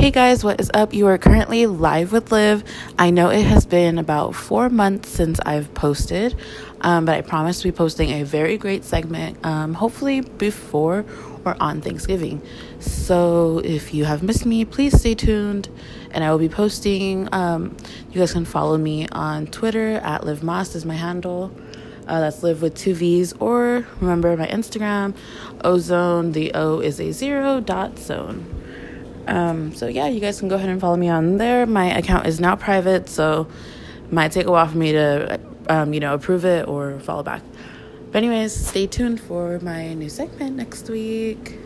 Hey guys, what is up? You are currently live with Liv. I know it has been about four months since I've posted, um, but I promise to be posting a very great segment, um, hopefully before or on Thanksgiving. So if you have missed me, please stay tuned, and I will be posting. Um, you guys can follow me on Twitter at Liv Moss is my handle. Uh, that's live with two V's, or remember my Instagram, ozone. The O is a zero dot zone. Um, so yeah, you guys can go ahead and follow me on there. My account is now private, so might take a while for me to, um, you know, approve it or follow back. But anyways, stay tuned for my new segment next week.